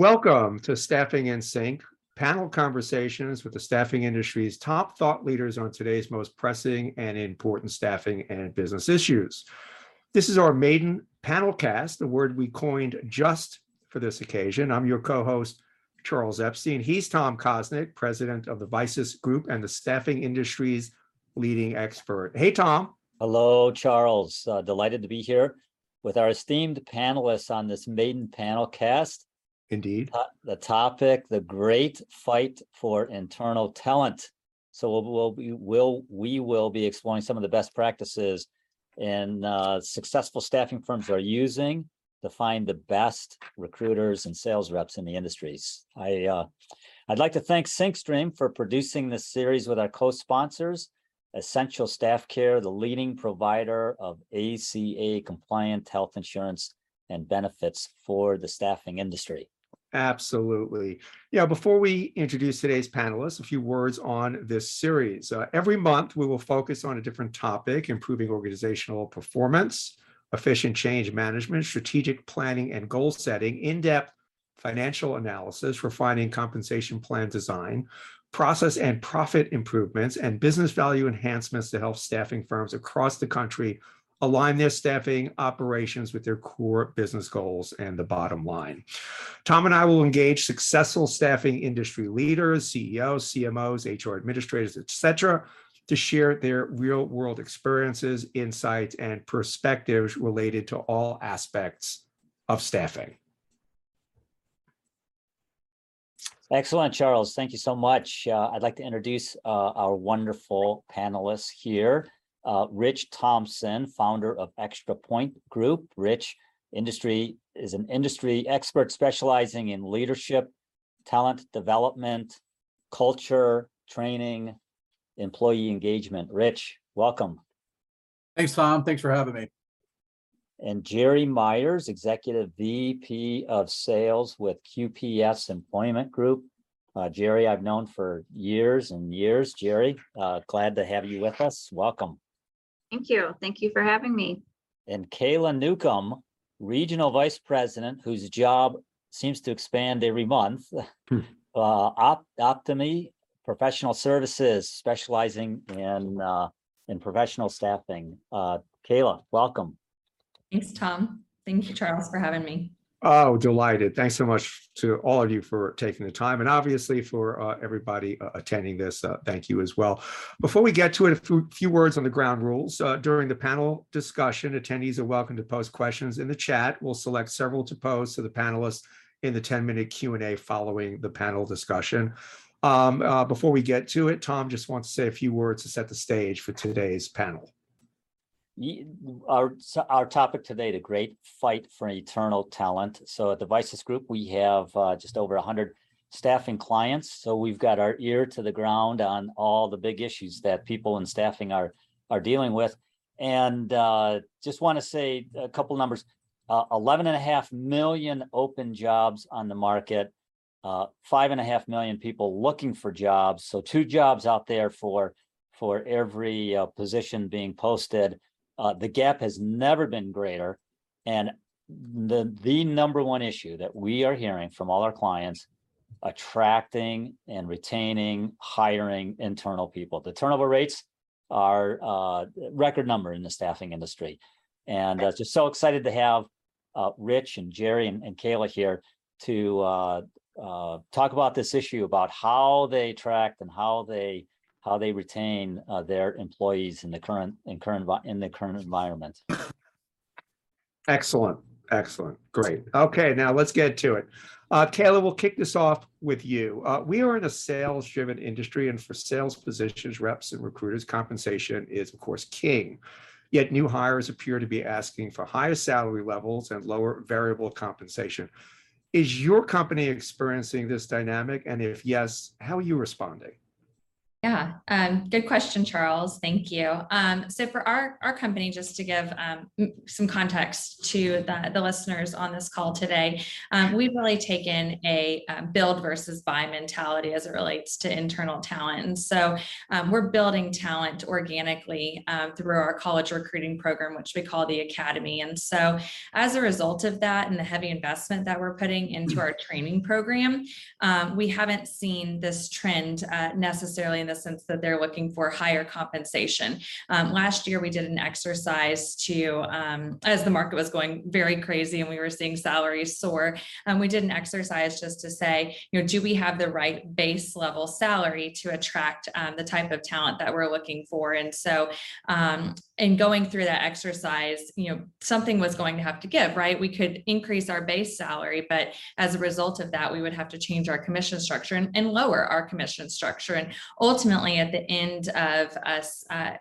Welcome to Staffing in Sync, panel conversations with the staffing industry's top thought leaders on today's most pressing and important staffing and business issues. This is our maiden panel cast, the word we coined just for this occasion. I'm your co-host, Charles Epstein. He's Tom Kosnick, president of the Vices Group and the staffing industry's leading expert. Hey, Tom. Hello, Charles. Uh, delighted to be here with our esteemed panelists on this maiden panel cast. Indeed. The topic, the great fight for internal talent. So we'll, we'll be, will, we will be exploring some of the best practices and uh, successful staffing firms are using to find the best recruiters and sales reps in the industries. I, uh, I'd like to thank SyncStream for producing this series with our co-sponsors, Essential Staff Care, the leading provider of ACA compliant health insurance and benefits for the staffing industry. Absolutely. Yeah, before we introduce today's panelists, a few words on this series. Uh, every month, we will focus on a different topic, improving organizational performance, efficient change management, strategic planning and goal setting, in-depth financial analysis, refining compensation plan design, process and profit improvements, and business value enhancements to help staffing firms across the country align their staffing operations with their core business goals and the bottom line. Tom and I will engage successful staffing industry leaders, CEOs, CMOs, HR administrators, et cetera, to share their real world experiences, insights, and perspectives related to all aspects of staffing. Excellent, Charles. Thank you so much. Uh, I'd like to introduce uh, our wonderful panelists here uh, Rich Thompson, founder of Extra Point Group. Rich industry is an industry expert specializing in leadership, talent development, culture, training, employee engagement. Rich, welcome. Thanks, Tom. Thanks for having me. And Jeri Meyers, Executive VP of Sales with QPS Employment Group. Uh, Jeri, I've known for years and years. Jeri, uh, glad to have you with us. Welcome. Thank you. Thank you for having me. And Kayla Newcome, Regional Vice President, whose job seems to expand every month. Hmm. Uh, Op- Optomi Professional Services, specializing in, uh, in professional staffing. Uh, Kayla, welcome. Thanks, Tom. Thank you, Charles, for having me. Oh, delighted. Thanks so much to all of you for taking the time and obviously for uh, everybody uh, attending this. Uh, thank you as well. Before we get to it, a few, words on the ground rules. Uh, during the panel discussion, attendees are welcome to post questions in the chat. We'll select several to pose to the panelists in the 10-minute Q&A following the panel discussion. Um, uh, before we get to it, Tom just wants to say a few words to set the stage for today's panel. Our, our topic today, the great fight for eternal talent. So at the Vices Group, we have uh, just over hundred staffing clients. So we've got our ear to the ground on all the big issues that people in staffing are, are dealing with. And uh, just want to say a couple numbers. Uh, 11 and a half million open jobs on the market. Uh, five and a half million people looking for jobs. So two jobs out there for, for every uh, position being posted. Uh, the gap has never been greater. And the, the number one issue that we are hearing from all our clients, attracting and retaining, hiring internal people. The turnover rates are uh, record number in the staffing industry. And uh, just so excited to have uh, Rich and Jeri and, and Kayla here to uh, uh, talk about this issue about how they attract and how they how they retain uh, their employees in the current in current in the current environment. Excellent, excellent, great. Okay, now let's get to it. Uh, Kayla, we'll kick this off with you. Uh, we are in a sales-driven industry, and for sales positions, reps and recruiters, compensation is, of course, king. Yet new hires appear to be asking for higher salary levels and lower variable compensation. Is your company experiencing this dynamic? And if yes, how are you responding? Yeah, um, good question, Charles. Thank you. Um, so for our, our company, just to give um, some context to the, the listeners on this call today, um, we've really taken a um, build versus buy mentality as it relates to internal talent. And so um, we're building talent organically through our college recruiting program, which we call the Academy. And so as a result of that and the heavy investment that we're putting into our training program, we haven't seen this trend uh, necessarily in the sense that they're looking for higher compensation. Um, last year, we did an exercise to, um, as the market was going very crazy and we were seeing salaries soar, um, we did an exercise just to say, you know, do we have the right base level salary to attract um, the type of talent that we're looking for? And so, in going through that exercise, you know, something was going to have to give, right? We could increase our base salary, but as a result of that, we would have to change our commission structure and, and lower our commission structure. And ultimately, at the end of us uh,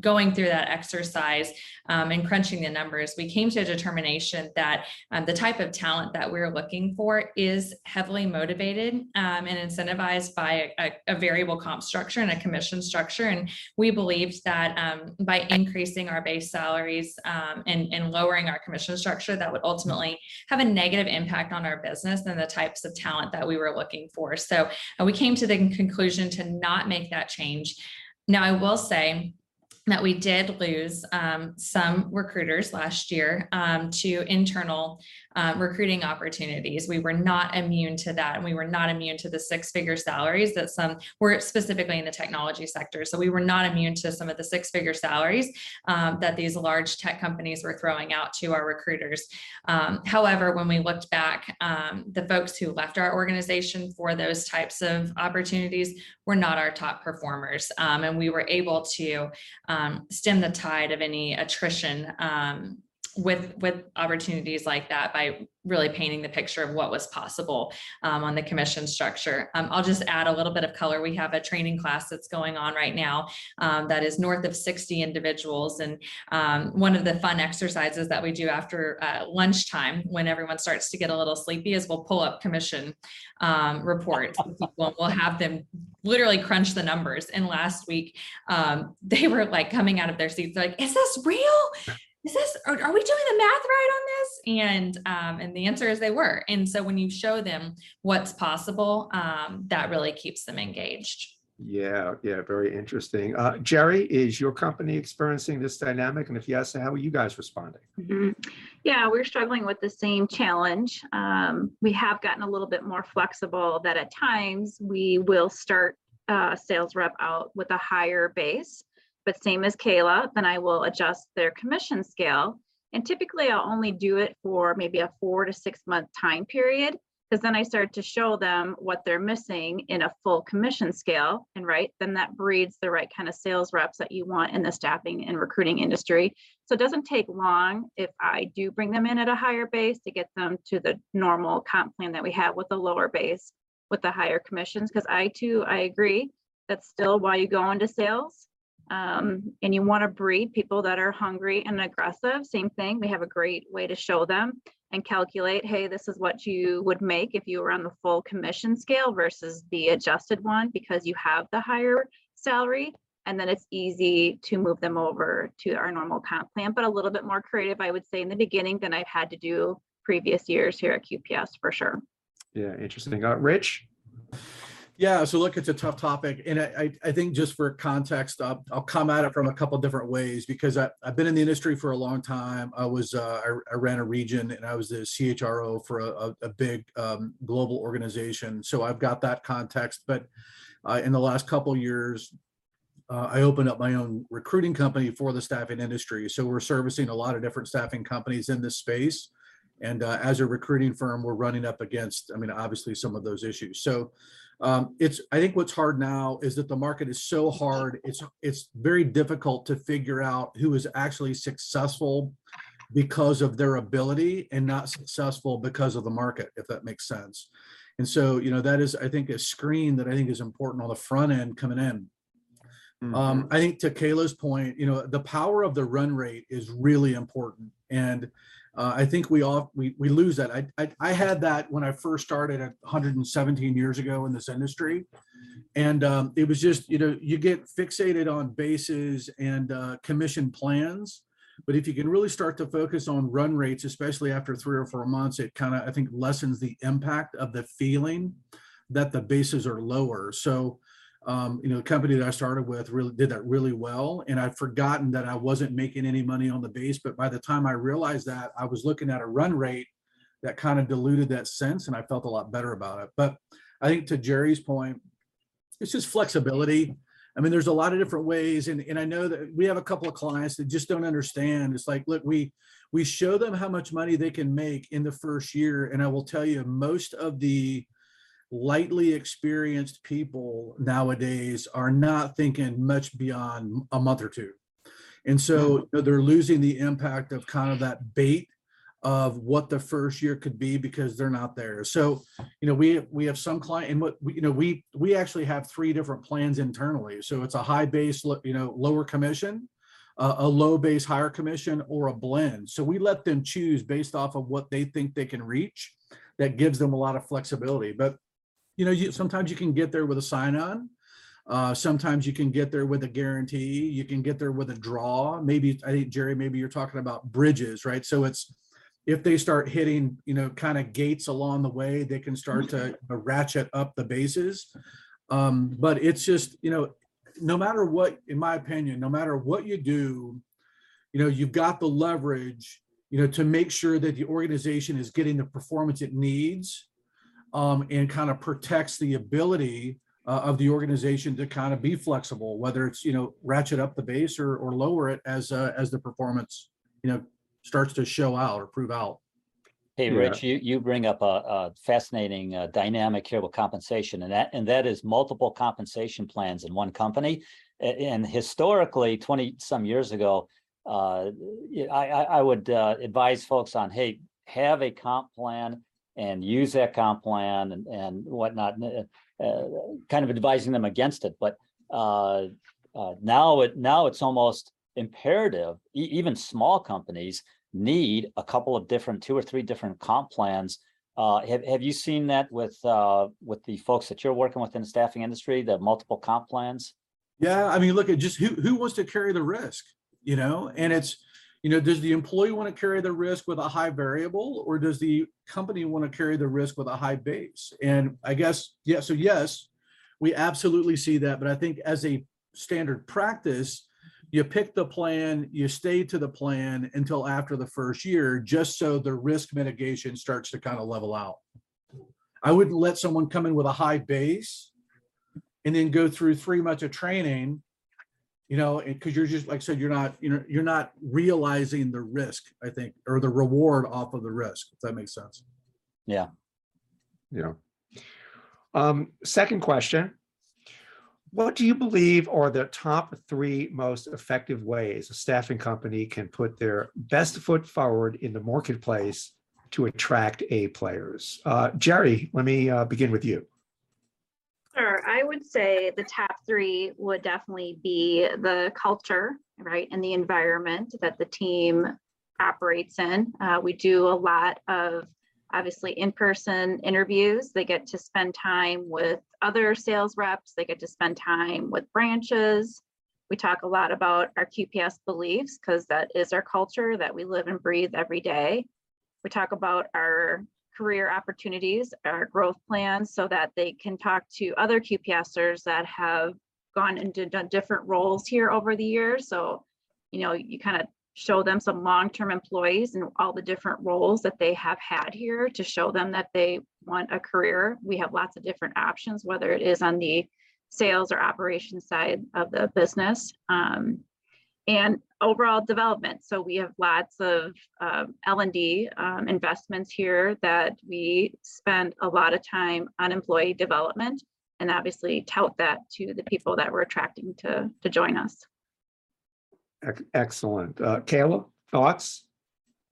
going through that exercise um, and crunching the numbers, we came to a determination that um, the type of talent that we're looking for is heavily motivated um, and incentivized by a, a variable comp structure and a commission structure. And we believed that um, by increasing our base salaries um, and, and lowering our commission structure, that would ultimately have a negative impact on our business and the types of talent that we were looking for. So uh, we came to the conclusion to not make that change. Now, I will say that we did lose um, some recruiters last year um, to internal uh, recruiting opportunities. We were not immune to that, and we were not immune to the six-figure salaries that some were specifically in the technology sector. So we were not immune to some of the six-figure salaries um, that these large tech companies were throwing out to our recruiters. Um, however, when we looked back, um, the folks who left our organization for those types of opportunities were not our top performers, um, and we were able to um, stem the tide of any attrition um, with with opportunities like that by really painting the picture of what was possible um, on the commission structure. Um, I'll just add a little bit of color. We have a training class that's going on right now um, that is north of 60 individuals. And um, one of the fun exercises that we do after uh, lunchtime, when everyone starts to get a little sleepy, is we'll pull up commission um, reports. We'll, we'll have them literally crunch the numbers. And last week, um, they were like coming out of their seats, like, is this real? Is this are, are we doing the math right on this and um, and the answer is they were and so when you show them what's possible um, that really keeps them engaged Yeah, yeah, very interesting. Uh, Jeri, is your company experiencing this dynamic? And if yes, how are you guys responding? Mhm. Yeah, we're struggling with the same challenge. Um, we have gotten a little bit more flexible that at times we will start uh, sales rep out with a higher base. But same as Kayla, then I will adjust their commission scale. And typically I'll only do it for maybe a four to six month time period. Because then I start to show them what they're missing in a full commission scale. And right, then that breeds the right kind of sales reps that you want in the staffing and recruiting industry. So it doesn't take long if I do bring them in at a higher base to get them to the normal comp plan that we have with a lower base with the higher commissions. Because I too, I agree, that's still why you go into sales. Um, and you want to breed people that are hungry and aggressive. Same thing. We have a great way to show them and calculate, hey, this is what you would make if you were on the full commission scale versus the adjusted one because you have the higher salary. And then it's easy to move them over to our normal comp plan, but a little bit more creative, I would say, in the beginning than I've had to do previous years here at QPS for sure. Yeah, interesting. Uh, Rich? Yeah, so look, it's a tough topic, and I, I, think just for context, I'll, I'll come at it from a couple different ways because I, I've been in the industry for a long time. I was uh, I, I ran a region and I was the CHRO for a, a, a big um, global organization, so I've got that context. But uh, in the last couple years, uh, I opened up my own recruiting company for the staffing industry. So we're servicing a lot of different staffing companies in this space. And uh, as a recruiting firm, we're running up against, I mean, obviously some of those issues. So um, it's, I think what's hard now is that the market is so hard. It's, it's very difficult to figure out who is actually successful because of their ability and not successful because of the market, if that makes sense. And so, you know, that is, I think, a screen that I think is important on the front end coming in. Um, I think to Kayla's point, you know, the power of the run rate is really important. And uh, I think we all we, we lose that. I, I I had that when I first started at 117 years ago in this industry. And um, it was just, you know, you get fixated on bases and uh, commission plans. But if you can really start to focus on run rates, especially after three or four months, it kind of, I think, lessens the impact of the feeling that the bases are lower. So, um, you know, the company that I started with really did that really well. And I'd forgotten that I wasn't making any money on the base. But by the time I realized that, I was looking at a run rate that kind of diluted that sense and I felt a lot better about it. But I think to Jeri's point, it's just flexibility. I mean, there's a lot of different ways and, and I know that we have a couple of clients that just don't understand. It's like, look, we, we show them how much money they can make in the first year. And I will tell you, most of the lightly experienced people nowadays are not thinking much beyond a month or two. And so you know, they're losing the impact of kind of that bait of what the first year could be because they're not there. So, you know, we we have some client and what we, you know, we we actually have three different plans internally. So it's a high base, you know, lower commission, a, a low base, higher commission, or a blend. So we let them choose based off of what they think they can reach. That gives them a lot of flexibility. But you know, you sometimes you can get there with a sign on. Uh, sometimes you can get there with a guarantee. You can get there with a draw. Maybe I think Jeri, maybe you're talking about bridges, right? So it's if they start hitting, you know, kind of gates along the way, they can start to uh, ratchet up the bases. Um, but it's just, you know, no matter what, in my opinion, no matter what you do, you know, you've got the leverage, you know, to make sure that the organization is getting the performance it needs um, and kind of protects the ability uh, of the organization to kind of be flexible, whether it's, you know, ratchet up the base or, or lower it as, uh, as the performance, you know, starts to show out or prove out. Hey, Yeah. Rich, you, you bring up a, a fascinating uh, dynamic here with compensation and that, and that is multiple compensation plans in one company. And historically, twenty some years ago, uh, I would uh, advise folks on, hey, have a comp plan and use that comp plan and, and whatnot, n- uh, kind of advising them against it, but uh, uh, now it, now it's almost imperative, e- even small companies need a couple of different, two or three different comp plans. Uh, have, have you seen that with, uh, with the folks that you're working with in the staffing industry, the multiple comp plans? Yeah, I mean, look at just who, who wants to carry the risk, you know? And it's, you know, does the employee want to carry the risk with a high variable or does the company want to carry the risk with a high base? And I guess, yeah, so yes, we absolutely see that. But I think as a standard practice, you pick the plan, you stay to the plan until after the first year, just so the risk mitigation starts to kind of level out. I wouldn't let someone come in with a high base and then go through three months of training, you know, because you're just, like I said, you're not, you know, you're not realizing the risk, I think, or the reward off of the risk, if that makes sense. Yeah. Um, second question. What do you believe are the top three most effective ways a staffing company can put their best foot forward in the marketplace to attract A players? Uh, Jeri, let me uh, begin with you. Sure, I would say the top three would definitely be the culture, right, and the environment that the team operates in. Uh, we do a lot of obviously in-person interviews. They get to spend time with other sales reps. They get to spend time with branches. We talk a lot about our QPS beliefs because that is our culture that we live and breathe every day. We talk about our career opportunities, our growth plans, so that they can talk to other QPSers that have gone into different roles here over the years. So, you know, you kind of show them some long-term employees and all the different roles that they have had here to show them that they want a career. We have lots of different options, whether it is on the sales or operations side of the business. Um, and overall development. So we have lots of um, L&D um, investments here that we spend a lot of time on employee development and obviously tout that to the people that we're attracting to, to join us. Excellent. Uh, Kayla, thoughts?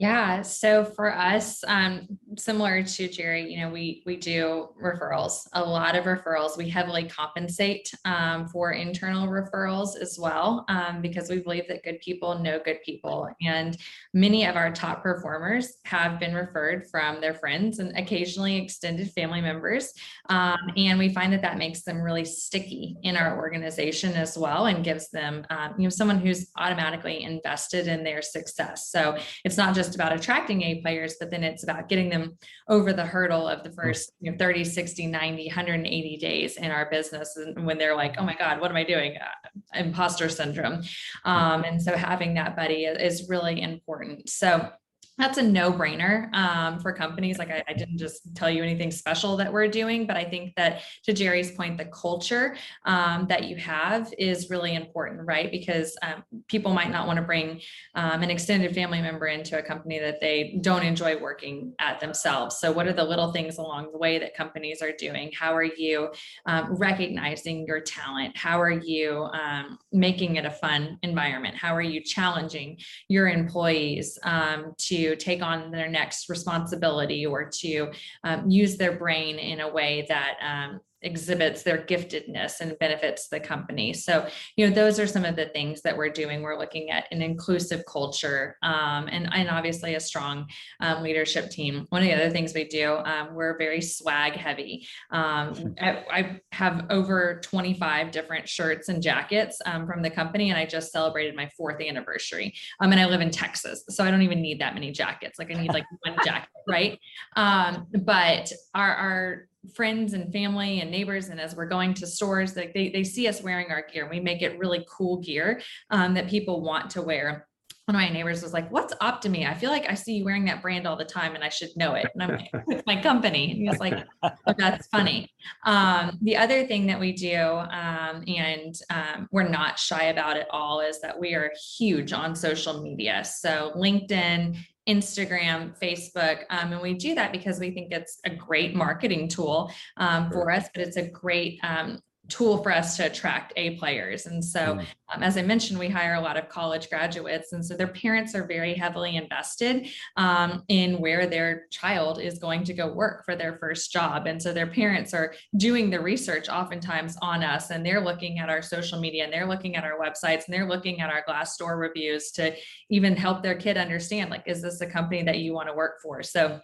Yeah, so for us, um, similar to Jeri, you know, we we do referrals, a lot of referrals. We heavily compensate um, for internal referrals as well, um, because we believe that good people know good people, and many of our top performers have been referred from their friends and occasionally extended family members, um, and we find that that makes them really sticky in our organization as well, and gives them, um, you know, someone who's automatically invested in their success. So it's not just about attracting A players, but then it's about getting them over the hurdle of the first you know, 30, 60, 90, 180 days in our business. And when they're like, oh my God, what am I doing? Uh, imposter syndrome. Um, and so having that buddy is really important. So that's a no brainer um, for companies. Like I, I, didn't just tell you anything special that we're doing, but I think that to Jeri's point, the culture um, that you have is really important, right? Because um, people might not want to bring um, an extended family member into a company that they don't enjoy working at themselves. So, what are the little things along the way that companies are doing? How are you um, recognizing your talent? How are you um, making it a fun environment? How are you challenging your employees to take on their next responsibility or to um, use their brain in a way that um, exhibits their giftedness and benefits the company. So, you know, those are some of the things that we're doing. We're looking at an inclusive culture um, and, and obviously a strong um, leadership team. One of the other things we do, um, we're very swag heavy. Um, I, I, have over 25 different shirts and jackets um, from the company, and I just celebrated my fourth anniversary. Um, and I live in Texas, so I don't even need that many jackets. Like I need like one jacket, right? but our, our friends and family and neighbors and as we're going to stores they, they see us wearing our gear we make it really cool gear um, that people want to wear one of my neighbors was like, "What's Optomi? I feel like I see you wearing that brand all the time, and I should know it." And I'm like, "It's my company." And he was like, oh, "That's funny." Um, the other thing that we do, um, and um, we're not shy about it all, is that we are huge on social media. So LinkedIn Instagram, Facebook. Um, and we do that because we think it's a great marketing tool um, for us, but it's a great um, tool for us to attract A players. And so, mm. um, as I mentioned, we hire a lot of college graduates. And so their parents are very heavily invested um, in where their child is going to go work for their first job. And so their parents are doing the research oftentimes on us and they're looking at our social media and they're looking at our websites and they're looking at our Glassdoor reviews to even help their kid understand like, is this a company that you want to work for? So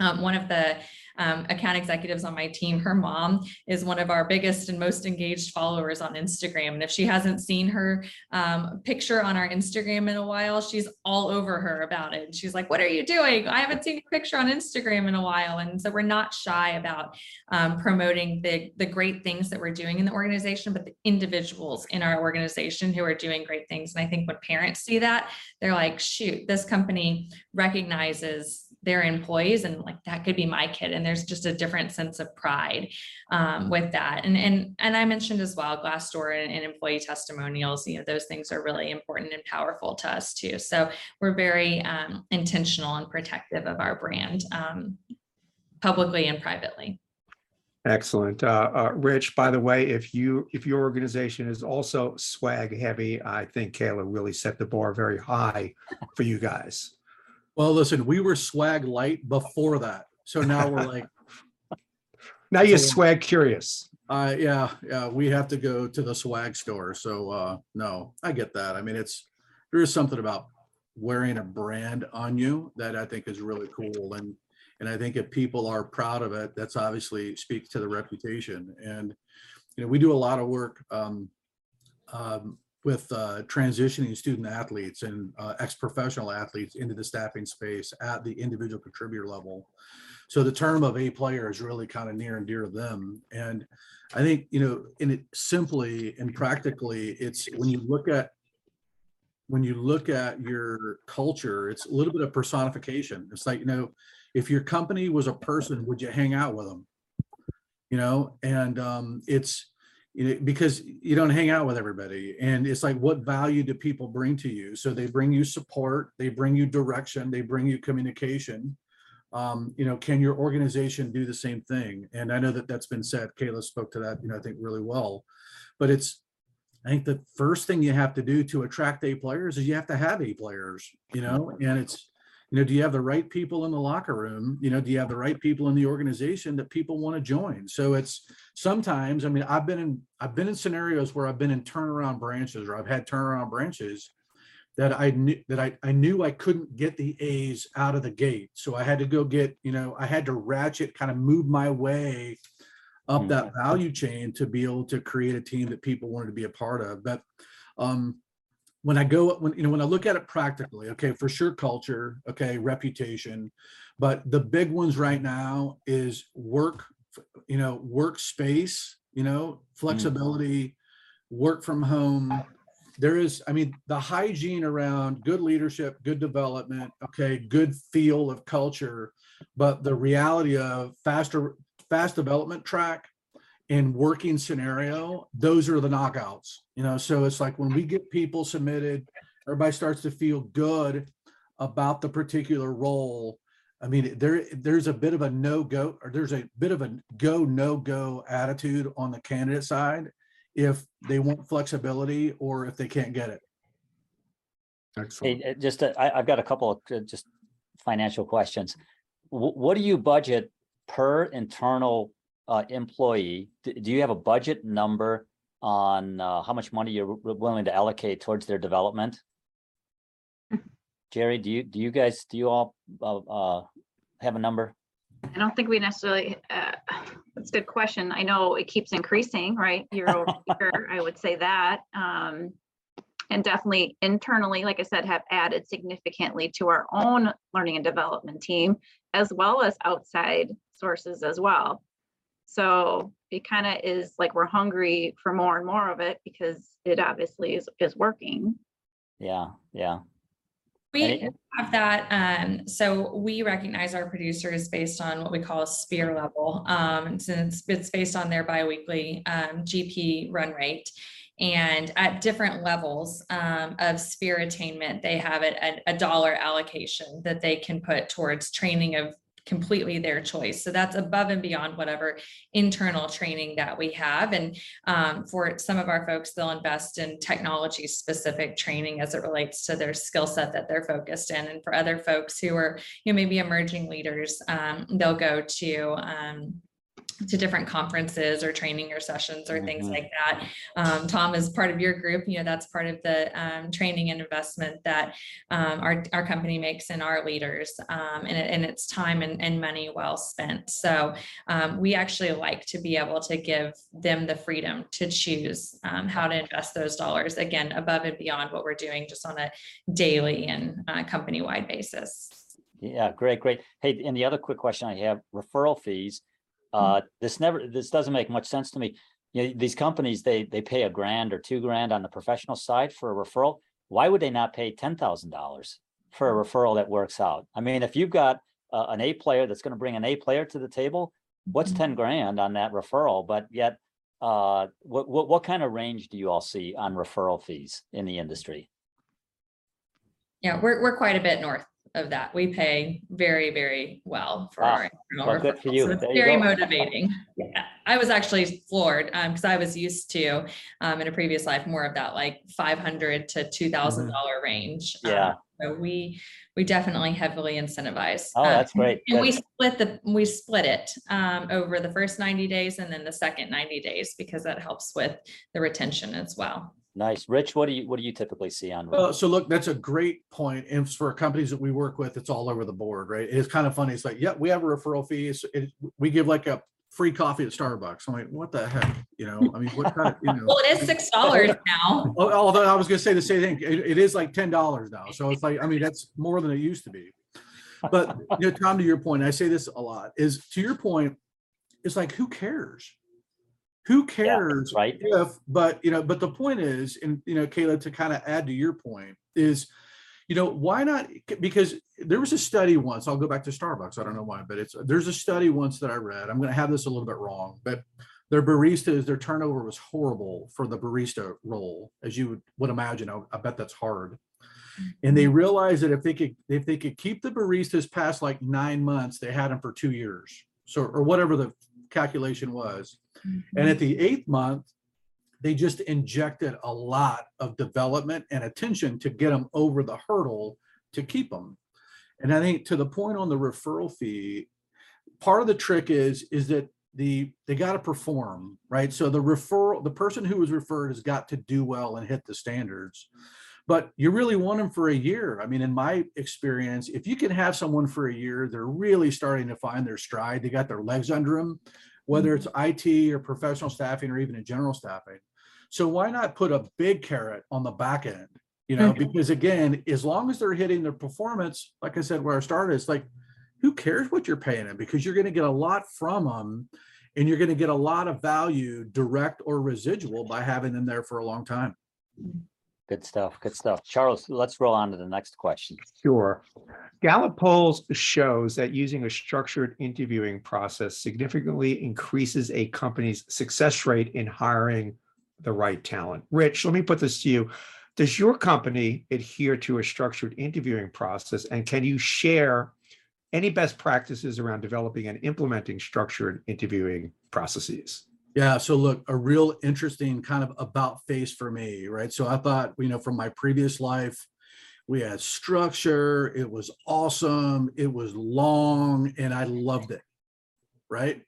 um, one of the um, account executives on my team, her mom is one of our biggest and most engaged followers on Instagram. And if she hasn't seen her um, picture on our Instagram in a while, she's all over her about it. And She's like, What are you doing? I haven't seen your picture on Instagram in a while. And so we're not shy about um, promoting the, the great things that we're doing in the organization, but the individuals in our organization who are doing great things. And I think when parents see that, they're like, Shoot, this company recognizes their employees and like that could be my kid and there's just a different sense of pride um, with that and and and i mentioned as well glassdoor and, and, employee testimonials you know those things are really important and powerful to us too so we're very um, intentional and protective of our brand um, publicly and privately Excellent. Uh, uh, Rich, by the way, if you, if your organization is also swag heavy, I think Kayla really set the bar very high for you guys. Well, listen, we were swag light before that. So now we're like, Now you're swag curious. uh, yeah, yeah, we have to go to the swag store. So, uh, no, I get that. I mean, it's, there is something about wearing a brand on you that I think is really cool. And, and I think if people are proud of it, that's obviously speaks to the reputation. And, you know, we do a lot of work, um, um, with uh, transitioning student athletes and uh, ex-professional athletes into the staffing space at the individual contributor level. So the term of a player is really kind of near and dear to them. And I think, you know, in it simply and practically, it's when you look at when you look at your culture, it's a little bit of personification. It's like, you know, if your company was a person, would you hang out with them? You know, and um, it's you know, because you don't hang out with everybody. And it's like, what value do people bring to you? So they bring you support, they bring you direction, they bring you communication. Um, you know, can your organization do the same thing? And I know that that's been said. Kayla spoke to that, you know, I think really well. But it's, I think the first thing you have to do to attract A players is you have to have A players, you know, and it's, you know, do you have the right people in the locker room? You know, do you have the right people in the organization that people want to join? So it's sometimes, I mean, I've been in, I've been in scenarios where I've been in turnaround branches or I've had turnaround branches that I knew that I, I knew I couldn't get the A's out of the gate. So I had to go get, you know, I had to ratchet, kind of move my way up Mm. that value chain to be able to create a team that people wanted to be a part of. But um when I go, when you know, when I look at it practically, okay, for sure culture, okay, reputation, but the big ones right now is work, you know, workspace, you know, mm. flexibility, work from home. There is, I mean, the hygiene around good leadership, good development, okay, good feel of culture, but the reality of faster, fast development track and working scenario, those are the knockouts, you know, so it's like when we get people submitted, everybody starts to feel good about the particular role. I mean, there, there's a bit of a no-go, or there's a bit of a go, no-go attitude on the candidate side if they want flexibility or if they can't get it. Excellent. Hey, uh, just, uh, I, I've got a couple of uh, just financial questions. Wh- what do you budget per internal uh, employee? D- Do you have a budget number on uh, how much money you're w- willing to allocate towards their development? Jeri, do you, do you guys, do you all uh, uh, have a number? I don't think we necessarily, uh, that's a good question. I know it keeps increasing, right? Year over year, I would say that. Um, and definitely internally, like I said, have added significantly to our own learning and development team, as well as outside sources as well. So it kind of is like we're hungry for more and more of it because it obviously is, is working. Yeah, yeah. We have that, um, so we recognize our producers based on what we call a sphere level. Um, since it's based on their biweekly, um, GP run rate. And at different levels, um, of sphere attainment, they have it at a dollar allocation that they can put towards training of completely their choice. So that's above and beyond whatever internal training that we have. And um, for some of our folks, they'll invest in technology specific training as it relates to their skill set that they're focused in. And for other folks who are, you know, maybe emerging leaders, um, they'll go to um, to different conferences or training or sessions or things Mhm. like that. Um, Tom is part of your group, you know, that's part of the um, training and investment that um, our, our company makes in our leaders. Um, and, it- and it's time and, and money well spent. So um, we actually like to be able to give them the freedom to choose um, how to invest those dollars, again, above and beyond what we're doing just on a daily and uh, company-wide basis. Yeah, great, great. Hey, and the other quick question I have, referral fees. Uh, this never, this doesn't make much sense to me. You know, these companies, they, they pay a grand or two grand on the professional side for a referral. Why would they not pay ten thousand dollars for a referral that works out? I mean, if you've got uh, an A player that's gonna bring an A player to the table, what's ten grand on that referral? But yet, uh, what, what, what kind of range do you all see on referral fees in the industry? Yeah, we're, we're quite a bit north of that. We pay very, very well for Ah, our. internal well, good for you. so It's There you very motivating. Yeah, I was actually floored, um, because I was used to, um, in a previous life, more of that like five hundred to two thousand dollar range. Um, Mm-hmm. Yeah. So we, we definitely heavily incentivize. Oh, um, that's great. And we split the, we split it, um, over the first ninety days and then the second ninety days, because that helps with the retention as well. Nice. Rich, what do you, what do you typically see on? Well, so look, that's a great point. And for companies that we work with, it's all over the board, right? It's kind of funny. It's like, yeah, we have a referral fee. It's, it, we give like a free coffee at Starbucks. I'm like, what the heck? You know, I mean, what kind of, you know? Well, it is six dollars now. Although I was gonna say the same thing, it, it is like ten dollars now, so it's like, I mean, that's more than it used to be. But, you know, Tom, to your point, I say this a lot, is to your point, it's like, who cares? Who cares? right. If, but, you know, but the point is, and, you know, Kayla, to kind of add to your point, is, you know, why not? Because there was a study once, I'll go back to Starbucks, I don't know why, but it's, there's a study once that I read, I'm gonna have this a little bit wrong, but their baristas, their turnover was horrible for the barista role, as you would, would imagine. I, I bet that's hard. And they mm-hmm. realized that if they could, if they could keep the baristas past like nine months, they had them for two years. So, or whatever the calculation was. And mm-hmm. at the eighth month, they just injected a lot of development and attention to get them over the hurdle to keep them. And I think to the point on the referral fee, part of the trick is, is that the, they got to perform, right? So the referral, the person who was referred has got to do well and hit the standards. But you really want them for a year. I mean, in my experience, if you can have someone for a year, they're really starting to find their stride. They got their legs under them, whether it's IT or professional staffing or even in general staffing. So why not put a big carrot on the back end? You know, Mhm. because again, as long as they're hitting their performance, like I said, where I started, it's like, who cares what you're paying them? Because you're going to get a lot from them and you're going to get a lot of value, direct or residual, by having them there for a long time. Good stuff, good stuff. Charles, let's roll on to the next question. Sure. Gallup polls shows that using a structured interviewing process significantly increases a company's success rate in hiring the right talent. Rich, let me put this to you. Does your company adhere to a structured interviewing process? And can you share any best practices around developing and implementing structured interviewing processes? Yeah, so look, a real interesting kind of about face for me, right? So I thought, you know, from my previous life, we had structure, it was awesome, it was long, and I loved it, right?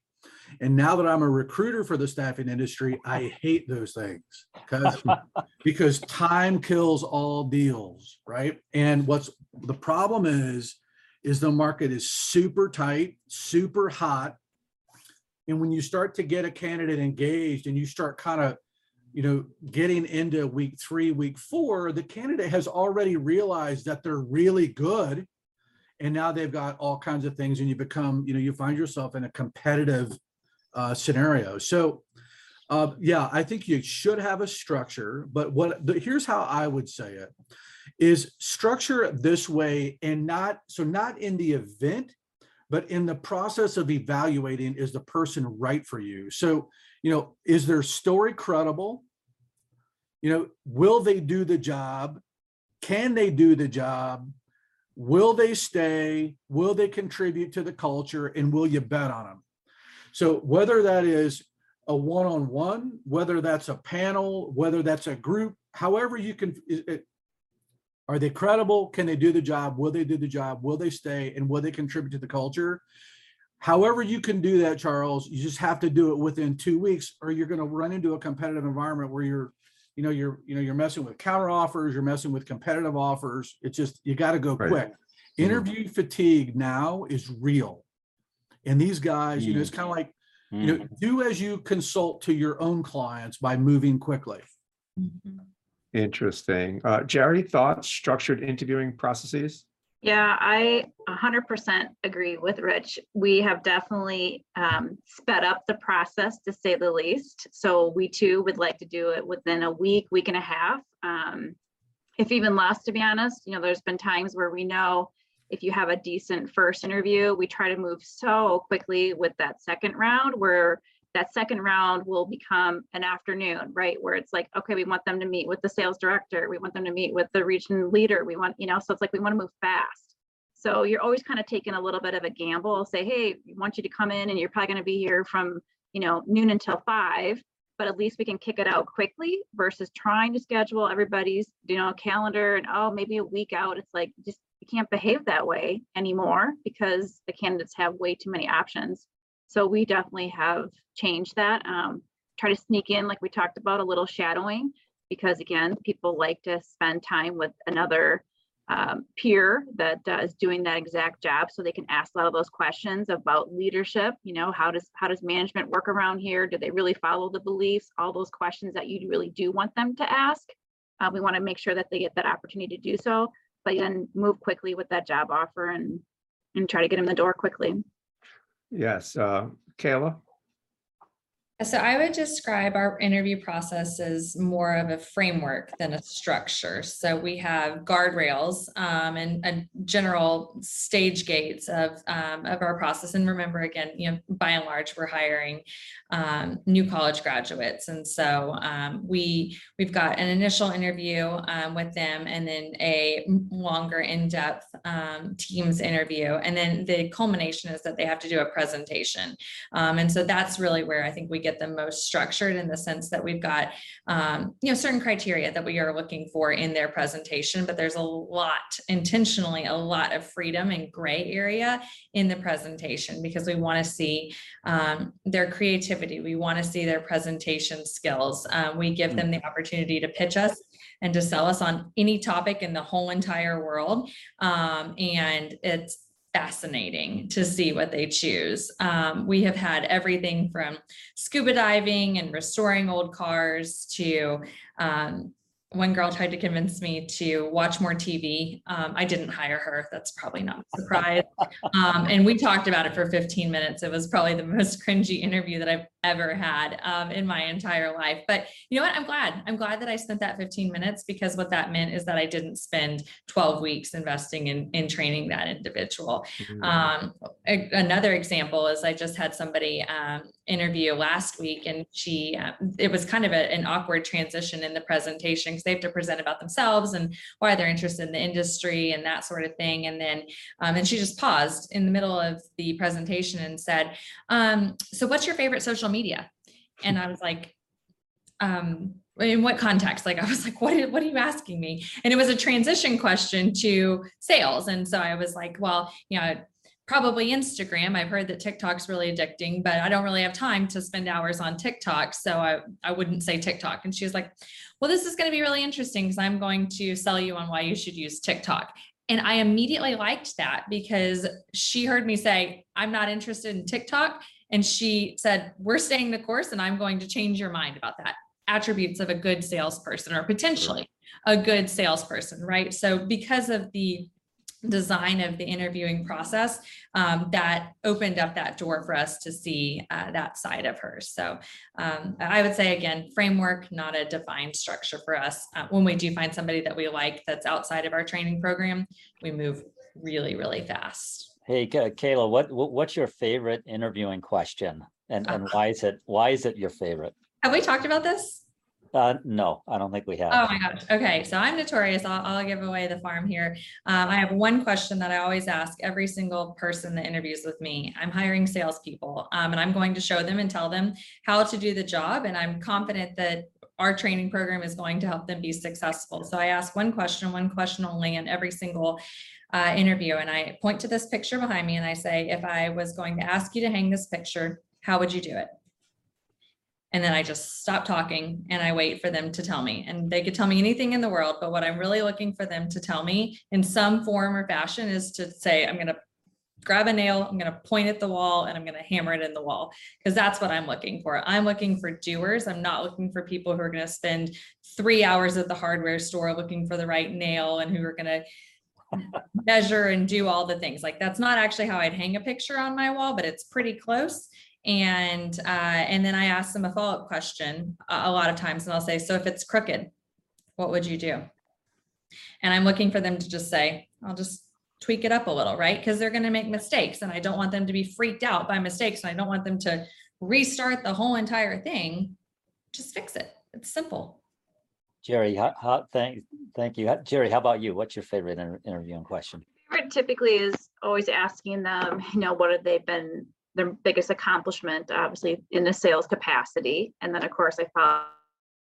And now that I'm a recruiter for the staffing industry, I hate those things because because time kills all deals, right? And what's the problem is is the market is super tight, super hot, and when you start to get a candidate engaged and you start kind of you know getting into week three week four the candidate has already realized that they're really good. And now they've got all kinds of things and you become you know you find yourself in a competitive uh, scenario. So uh, yeah i think you should have a structure but what the, here's how i would say it is structure this way and not so not in the event but in the process of evaluating is the person right for you? So you know is their story credible? You know will they do the job? Can they do the job? Will they stay? Will they contribute to the culture? And will you bet on them so whether that is a one-on-one whether that's a panel whether that's a group however you can are they credible? Can they do the job? Will they do the job? Will they stay? And will they contribute to the culture? However you can do that charles you just have to do it within two weeks or you're going to run into a competitive environment where you're you know you're you know you're messing with counter offers you're messing with competitive offers. It's just you got to go Right. quick. Mm-hmm. Interview fatigue now is real. And these guys you know it's mm. kind of like you know Mm, do as you consult to your own clients by moving quickly mm-hmm. Interesting. Uh, Jeri, thoughts, structured interviewing processes? Yeah, I hundred percent agree with Rich. We have definitely um, sped up the process to say the least. So we too would like to do it within a week, week and a half. Um, if even less, to be honest, you know, there's been times where we know if you have a decent first interview, we try to move so quickly with that second round where that second round will become an afternoon, right? Where it's like, okay, we want them to meet with the sales director. We want them to meet with the region leader. We want, you know, so it's like we want to move fast. So you're always kind of taking a little bit of a gamble. Say, hey, we want you to come in and you're probably going to be here from, you know, noon until five, but at least we can kick it out quickly versus trying to schedule everybody's, you know, calendar and oh, maybe a week out. It's like just you can't behave that way anymore because the candidates have way too many options. So we definitely have changed that. Um, try to sneak in, like we talked about, a little shadowing because again, people like to spend time with another um, peer that uh, is doing that exact job, so they can ask a lot of those questions about leadership. You know, how does how does management work around here? Do they really follow the beliefs? All those questions that you really do want them to ask. Uh, we want to make sure that they get that opportunity to do so, but then move quickly with that job offer and and try to get them in the door quickly. Yes, uh, Kayla? So I would describe our interview process as more of a framework than a structure. So we have guardrails um, and, and general stage gates of, um, of our process. And remember, again, you know, by and large, we're hiring um, new college graduates. And so um, we we've got an initial interview um, with them, and then a longer, in-depth um, Teams interview, and then the culmination is that they have to do a presentation. And so that's really where I think we get the most structured in the sense that we've got um, you know certain criteria that we are looking for in their presentation, but there's a lot intentionally a lot of freedom and gray area in the presentation because we want to see um, their creativity. We want to see their presentation skills. Um, we give them the opportunity to pitch us and to sell us on any topic in the whole entire world. Um, and it's fascinating to see what they choose. Um, we have had everything from scuba diving and restoring old cars to um, one girl tried to convince me to watch more TV. Um, I didn't hire her. That's probably not a surprise. Um, and we talked about it for 15 minutes. It was probably the most cringy interview that I've ever had um, in my entire life. But you know what? I'm glad. I'm glad that I spent that 15 minutes because what that meant is that I didn't spend 12 weeks investing in, in training that individual. Mhm. Um, another example is I just had somebody um, interview last week and she, uh, it was kind of a- an awkward transition in the presentation because they have to present about themselves and why they're interested in the industry and that sort of thing. And then, um, and she just paused in the middle of the presentation and said, um, so what's your favorite social media? And I was like, um, in what context? Like, I was like, what, what are you asking me? And it was a transition question to sales. And so I was like, well, you know, probably Instagram. I've heard that TikTok's really addicting, but I don't really have time to spend hours on TikTok. So I, I wouldn't say TikTok. And she was like, well, this is going to be really interesting because I'm going to sell you on why you should use TikTok. And I immediately liked that because she heard me say, I'm not interested in TikTok. And she said, We're staying the course, and I'm going to change your mind about that. Attributes of a good salesperson or potentially a good salesperson, right? So, because of the design of the interviewing process, um, that opened up that door for us to see uh, that side of her. So, um, I would say again, framework, not a defined structure for us. Uh, when we do find somebody that we like that's outside of our training program, we move really, really fast. Hey, Ka- Kayla, what, what, what's your favorite interviewing question? And, and why is it, why is it your favorite? Have we talked about this? Uh, no, I don't think we have. Oh my gosh. Okay. So I'm notorious. I'll, I'll give away the farm here. Um, I have one question that I always ask every single person that interviews with me. I'm hiring salespeople, um, and I'm going to show them and tell them how to do the job. And I'm confident that our training program is going to help them be successful. So I ask one question, one question only in every single uh, interview. And I point to this picture behind me and I say, if I was going to ask you to hang this picture, how would you do it? And then I just stop talking and I wait for them to tell me. And they could tell me anything in the world, but what I'm really looking for them to tell me in some form or fashion is to say, I'm going to grab a nail, I'm going to point at the wall and I'm going to hammer it in the wall because that's what I'm looking for. I'm looking for doers. I'm not looking for people who are going to spend three hours at the hardware store looking for the right nail and who are going to measure and do all the things. Like that's not actually how I'd hang a picture on my wall, but it's pretty close. And uh, and then I ask them a follow up question a, a lot of times, and I'll say, "So if it's crooked, what would you do?" And I'm looking for them to just say, "I'll just tweak it up a little, right?" Because they're going to make mistakes, and I don't want them to be freaked out by mistakes, and I don't want them to restart the whole entire thing. Just fix it. It's simple. Jeri, how, how, thank, thank you. Jeri, how about you? What's your favorite inter- interviewing question? Favorite Typically is always asking them, you know, what have they been, their biggest accomplishment, obviously in the sales capacity. And then, of course, I follow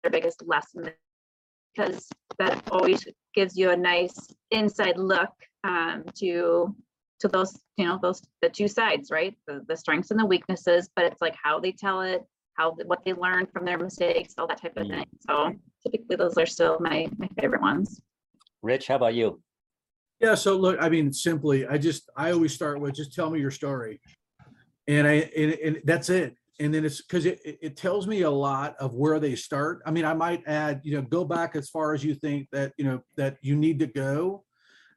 their biggest lesson. Because that always gives you a nice inside look um, to, to those, you know, those, the two sides, right? The, the strengths and the weaknesses, but it's like how they tell it, how, what they learned from their mistakes, all that type of Mm. thing. So typically those are still my, my favorite ones. Rich, how about you? Yeah, so look, I mean, simply, I just, I always start with, just tell me your story. And I, and, and that's it. And then it's, because it, it it tells me a lot of where they start. I mean, I might add, you know, go back as far as you think that, you know, that you need to go,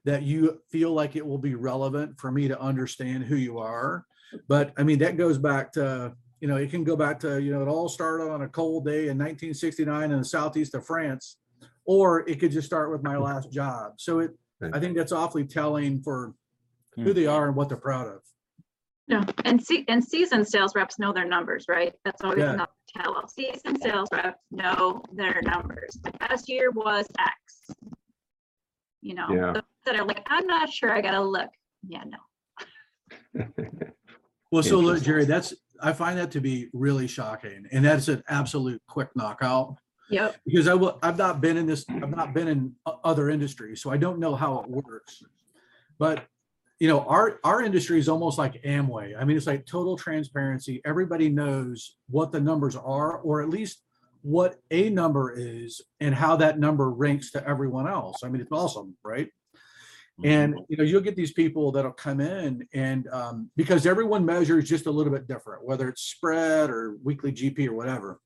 that you feel like it will be relevant for me to understand who you are. But I mean, that goes back to, you know, it can go back to, you know, it all started on a cold day in 1969 in the southeast of France. Or it could just start with my last job. So it, I think that's awfully telling for who Hmm. they are and what they're proud of. No, and see, and seasoned sales reps know their numbers, right? That's always Yeah. enough to tell. all. Seasoned sales reps know their numbers. The past year was X. You know, Yeah. the- that are like, I'm not sure, I gotta look. Yeah, no. Well, so look, Interesting. Jeri, that's, I find that to be really shocking. And that's an absolute quick knockout. Yep, Because I will, I've not been in this, I've not been in o- other industries, so I don't know how it works. But, you know, our, our industry is almost like Amway. I mean, it's like total transparency. Everybody knows what the numbers are, or at least what a number is and how that number ranks to everyone else. I mean, it's awesome, right? And you know, you'll get these people that'll come in and um, because everyone measures just a little bit different, whether it's spread or weekly GP or whatever.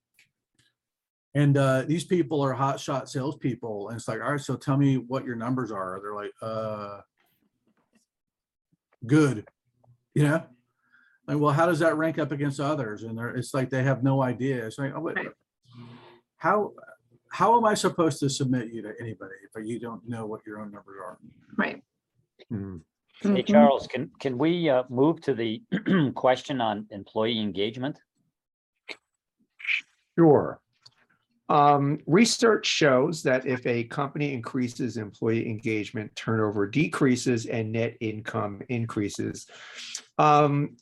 And uh, these people are hotshot salespeople, and it's like, all right, so tell me what your numbers are. They're like, uh, good, you know. Like, well, how does that rank up against others? And they're, it's like they have no idea. It's like, oh, wait, Right. how how am I supposed to submit you to anybody if you don't know what your own numbers are? right. Hmm. Hey, Mhm. Charles, can, can we uh, move to the question on employee engagement? Sure. Um, research shows that if a company increases employee engagement, turnover decreases and net income increases. Um,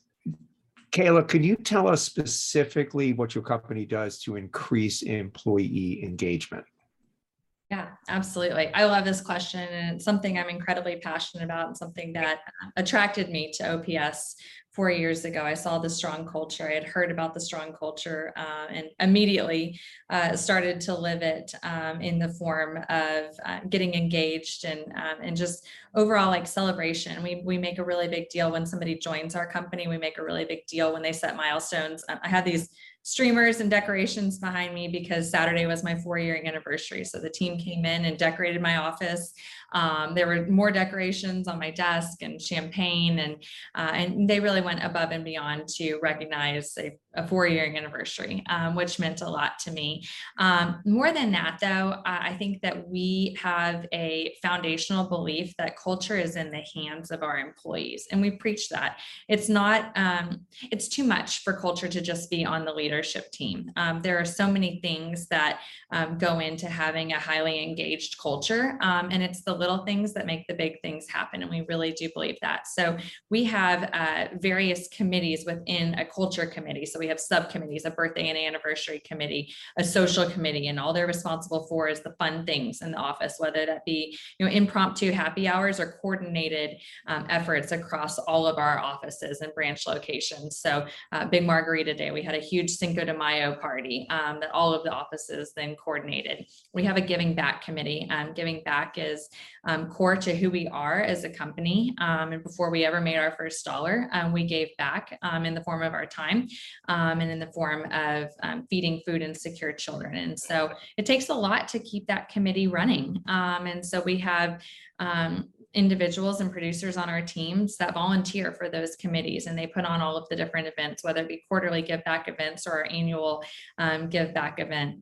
Kayla, can you tell us specifically what your company does to increase employee engagement? Yeah, absolutely. I love this question and it's something I'm incredibly passionate about and something that uh, attracted me to OPS four years ago. I saw the strong culture. I had heard about the strong culture uh, and immediately uh, started to live it um, in the form of uh, getting engaged and um, and just overall like celebration. We we make a really big deal when somebody joins our company. We make a really big deal when they set milestones. I have these streamers and decorations behind me because Saturday was my four year anniversary. So the team came in and decorated my office. Um, there were more decorations on my desk and champagne, and uh, and they really went above and beyond to recognize a, a four year anniversary, um, which meant a lot to me. Um, more than that, though, I think that we have a foundational belief that culture is in the hands of our employees, and we preach that. It's not. Um, it's too much for culture to just be on the leadership team. Um, there are so many things that um, go into having a highly engaged culture, um, and it's the little things that make the big things happen. And we really do believe that. So we have uh, various committees within a culture committee. So we have subcommittees, a birthday and anniversary committee, a social committee, and all they're responsible for is the fun things in the office, whether that be you know impromptu happy hours or coordinated um, efforts across all of our offices and branch locations. So uh, Big Margarita Day, we had a huge Cinco de Mayo party um, that all of the offices then coordinated. We have a giving back committee. Um, giving back is um, core to who we are as a company. Um, and before we ever made our first dollar, um, we gave back um, in the form of our time um, and in the form of um, feeding food and secure children. And so it takes a lot to keep that committee running. Um, and so we have um, individuals and producers on our teams that volunteer for those committees and they put on all of the different events, whether it be quarterly give back events or our annual um, give back event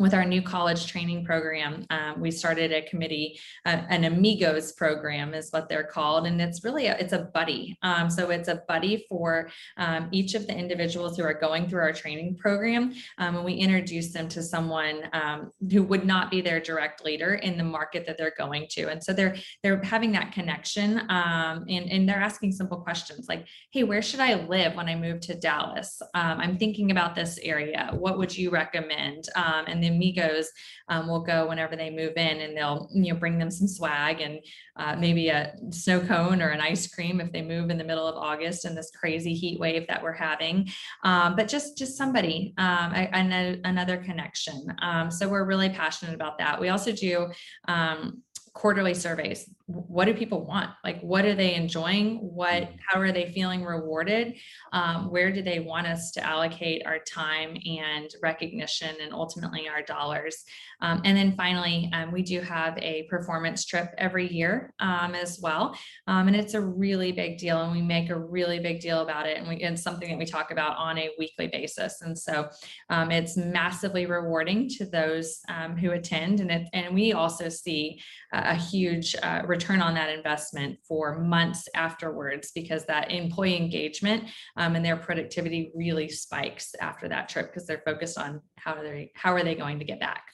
with our new college training program, um, we started a committee, uh, an amigos program is what they're called, and it's really a, it's a buddy. Um, so it's a buddy for um, each of the individuals who are going through our training program, um, and we introduce them to someone um, who would not be their direct leader in the market that they're going to, and so they're they're having that connection, um, and and they're asking simple questions like, "Hey, where should I live when I move to Dallas? I'm thinking about this area. What would you recommend?" And amigos um, will go whenever they move in and they'll you know bring them some swag and uh, maybe a snow cone or an ice cream if they move in the middle of august in this crazy heat wave that we're having. Um, but just just somebody um, a- ano- another connection. Um, so we're really passionate about that. We also do um, quarterly surveys what do people want? Like what are they enjoying? What how are they feeling rewarded? Um, where do they want us to allocate our time and recognition and ultimately our dollars? Um, and then finally um, we do have a performance trip every year um, as well. Um, and it's a really big deal and we make a really big deal about it and we it's something that we talk about on a weekly basis. And so um, it's massively rewarding to those um, who attend and it and we also see uh, a huge uh, return on that investment for months afterwards because that employee engagement um, and their productivity really spikes after that trip because they're focused on how are they how are they going to get back.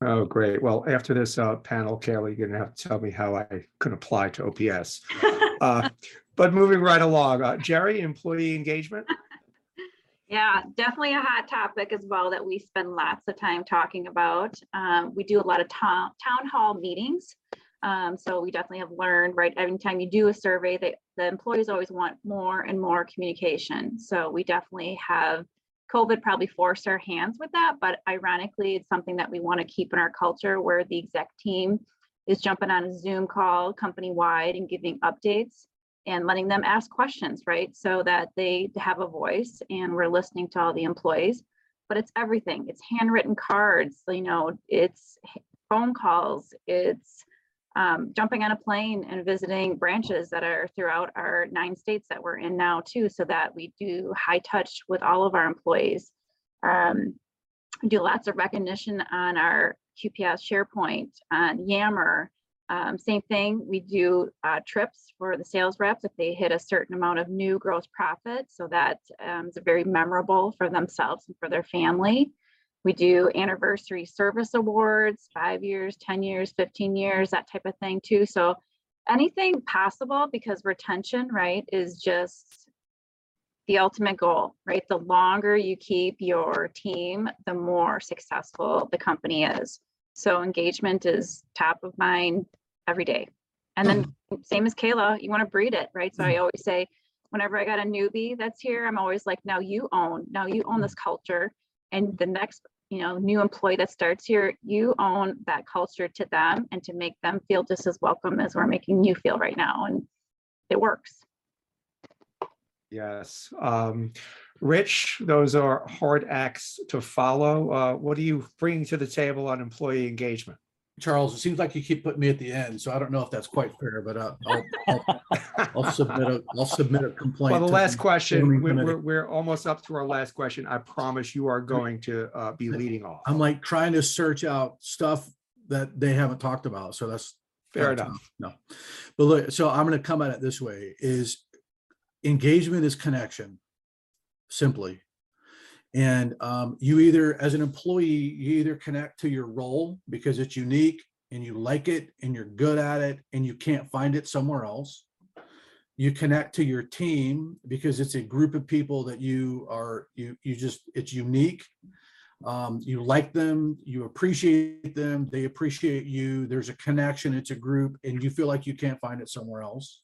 Oh, great. Well, after this uh, panel, Kayla, you're gonna have to tell me how I can apply to OPS. Uh, But moving right along, uh, Jeri, employee engagement? Yeah, definitely a hot topic as well that we spend lots of time talking about. Um, we do a lot of town, town hall meetings. Um, so we definitely have learned, right, every time you do a survey, they, the employees always want more and more communication. So we definitely have, COVID probably forced our hands with that, but ironically, it's something that we want to keep in our culture where the exec team is jumping on a Zoom call company-wide and giving updates and letting them ask questions, right? So that they have a voice and we're listening to all the employees. But it's everything. It's handwritten cards, you know, it's phone calls, it's um, jumping on a plane and visiting branches that are throughout our nine states that we're in now too, so that we do high touch with all of our employees. Um, we do lots of recognition on our QPS SharePoint, on Yammer, um, same thing, we do uh, trips for the sales reps if they hit a certain amount of new gross profit, so that um, is very memorable for themselves and for their family. We do anniversary service awards, five years, 10 years, 15 years, that type of thing too. So anything possible because retention, right, is just the ultimate goal, right? The longer you keep your team, the more successful the company is. So engagement is top of mind every day. And then same as Kayla, you want to breed it, right? So I mm-hmm. always say, whenever I got a newbie that's here, I'm always like, now you own, now you own this culture. And the next, you know, new employee that starts here, you own that culture to them and to make them feel just as welcome as we're making you feel right now. And it works. Yes. Um, Rich, those are hard acts to follow. Uh, What are you bringing to the table on employee engagement? Charles, it seems like you keep putting me at the end, so I don't know if that's quite fair, but uh, I'll, I'll, I'll submit a, I'll submit a complaint. Well, the to last question, we're, we're, we're almost up to our last question. I promise you are going to uh, be leading off. I'm like trying to search out stuff that they haven't talked about, so that's. Fair that's enough. No, but look, so I'm gonna come at it this way, is engagement is connection, simply. And um, you either, as an employee, you either connect to your role because it's unique and you like it and you're good at it and you can't find it somewhere else. You connect to your team because it's a group of people that you are, you, you just, it's unique. Um, you like them, you appreciate them, they appreciate you. There's a connection, it's a group, and you feel like you can't find it somewhere else.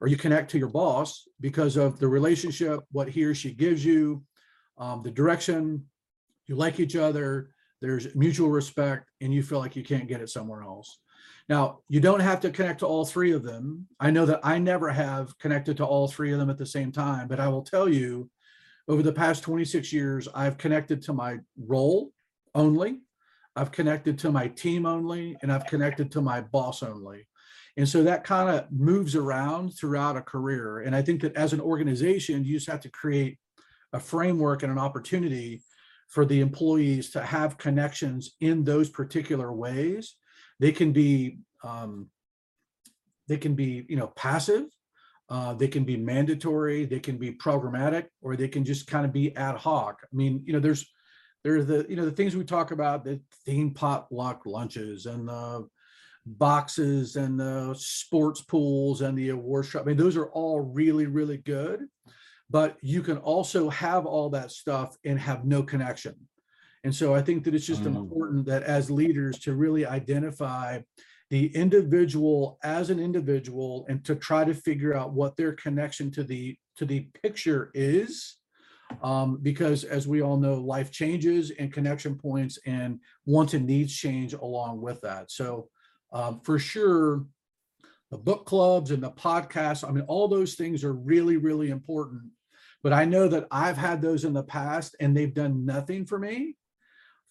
Or you connect to your boss because of the relationship, what he or she gives you, um, the direction, you like each other, there's mutual respect, and you feel like you can't get it somewhere else. Now, you don't have to connect to all three of them. I know that I never have connected to all three of them at the same time, but I will tell you, over the past 26 years, I've connected to my role only. I've connected to my team only, and I've connected to my boss only. And so that kind of moves around throughout a career. And I think that as an organization, you just have to create a framework and an opportunity for the employees to have connections in those particular ways. They can be, um, they can be, you know, passive. Uh, they can be mandatory, they can be programmatic, or they can just kind of be ad hoc. I mean, you know, there's, there's the, you know, the things we talk about, the theme potluck lunches and the boxes and the sports pools and the award show. I mean, those are all really, really good. But you can also have all that stuff and have no connection. And so I think that it's just Mm. important that as leaders to really identify the individual as an individual and to try to figure out what their connection to the to the picture is um, because as we all know life changes and connection points and wants and needs change along with that so um, for sure the book clubs and the podcasts i mean all those things are really really important but i know that i've had those in the past and they've done nothing for me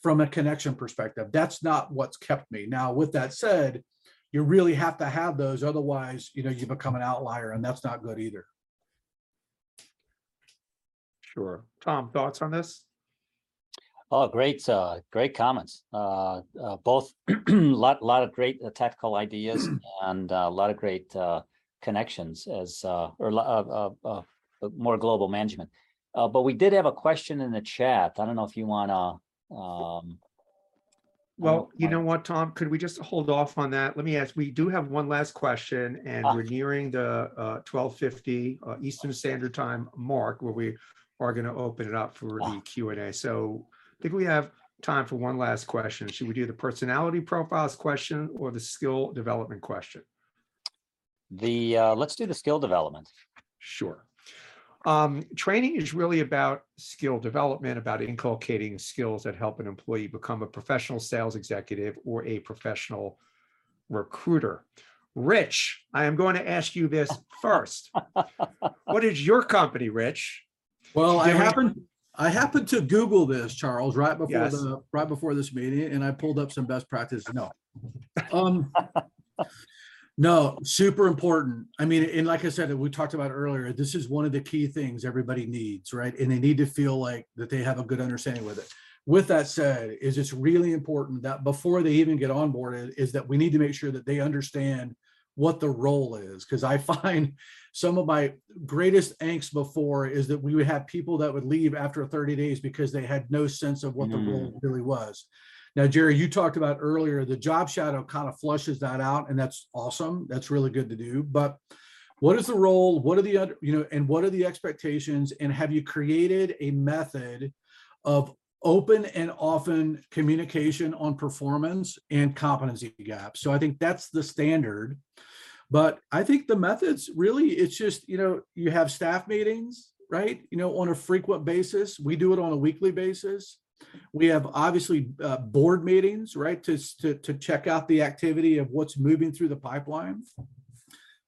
from a connection perspective that's not what's kept me now with that said you really have to have those otherwise you know you become an outlier and that's not good either Sure. Tom, thoughts on this? Oh, great, uh, great comments. Uh, uh, both, lot, lot of great uh, tactical ideas and uh, a lot of great, uh, connections as, uh, or, lo- uh, uh, uh, more global management. Uh, but we did have a question in the chat. I don't know if you wanna, um. Well, you know what, Tom, could we just hold off on that? Let me ask, we do have one last question and Ah. we're nearing the uh twelve fifty uh Eastern Standard Time mark where we are going to open it up for Ah. the Q and A. So I think we have time for one last question. Should we do the personality profiles question or the skill development question? The, uh, let's do the skill development. Sure. Um, training is really about skill development, about inculcating skills that help an employee become a professional sales executive or a professional recruiter. Rich, I am going to ask you this first. What is your company, Rich? Well, I Did we- happened, I happened to Google this, Charles, right before Yes. the, right before this meeting, and I pulled up some best practices. No. Um, no, super important. I mean, and like I said, we talked about earlier, this is one of the key things everybody needs, right? And they need to feel like that they have a good understanding with it. With that said, is it's really important that before they even get onboarded, is that we need to make sure that they understand what the role is. Because I find some of my greatest angst before is that we would have people that would leave after 30 days because they had no sense of what the role mm. really was. Now, Jeri, you talked about earlier, the job shadow kind of flushes that out, and that's awesome. That's really good to do. But what is the role? What are the other, you know, and what are the expectations? And have you created a method of open and often communication on performance and competency gaps? So I think that's the standard. But I think the methods really, it's just, you know, you have staff meetings, right? You know, on a frequent basis. We do it on a weekly basis. We have obviously uh, board meetings, right? To, to, to check out the activity of what's moving through the pipeline.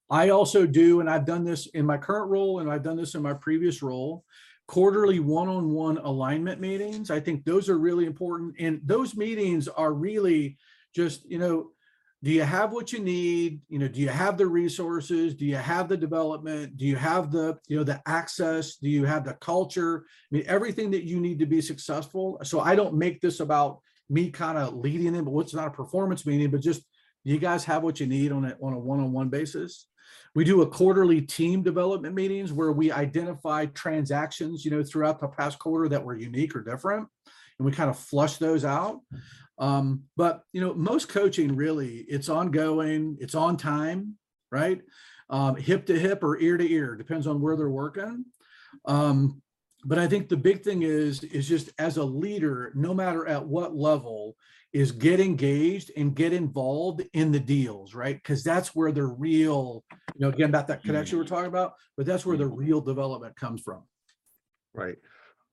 I also do, and I've done this in my current role and I've done this in my previous role, quarterly one-on-one alignment meetings. I think those are really important. And those meetings are really just, you know, do you have what you need? You know, do you have the resources? Do you have the development? Do you have the, you know, the access? Do you have the culture? I mean, everything that you need to be successful. So I don't make this about me kind of leading them, but what's not a performance meeting, but just do you guys have what you need on a, on a one-on-one basis? We do a quarterly team development meetings where we identify transactions, you know, throughout the past quarter that were unique or different. And we kind of flush those out. Um, but you know, most coaching really, it's ongoing, it's on time, right? Um, hip to hip or ear to ear, depends on where they're working. Um, but I think the big thing is, is just as a leader, no matter at what level, is get engaged and get involved in the deals, right? Because that's where the real, you know, again, about that connection we're talking about, but that's where the real development comes from. Right.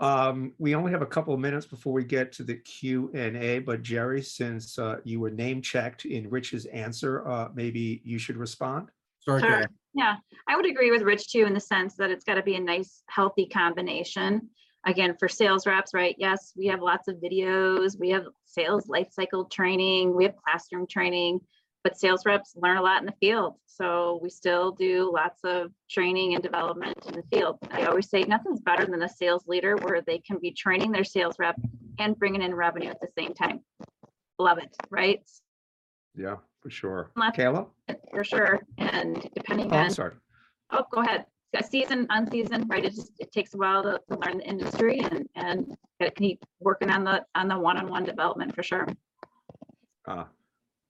Um, we only have a couple of minutes before we get to the Q and A, but Jeri, since uh, you were name checked in Rich's answer, uh, maybe you should respond. Sorry, Sure. Kelly. Yeah, I would agree with Rich too, in the sense that it's got to be a nice, healthy combination. Again, for sales reps, right? Yes, we have lots of videos, we have sales life cycle training, we have classroom training, but sales reps learn a lot in the field. So we still do lots of training and development in the field. I always say nothing's better than a sales leader where they can be training their sales rep and bringing in revenue at the same time. Love it, right? Yeah, for sure. Let's- Kayla? For sure. And depending Oh, on sorry. Oh, go ahead. A season, unseason, right? It just, it takes a while to, to learn the industry and, and keep working on the, on the one-on-one development for sure. Uh,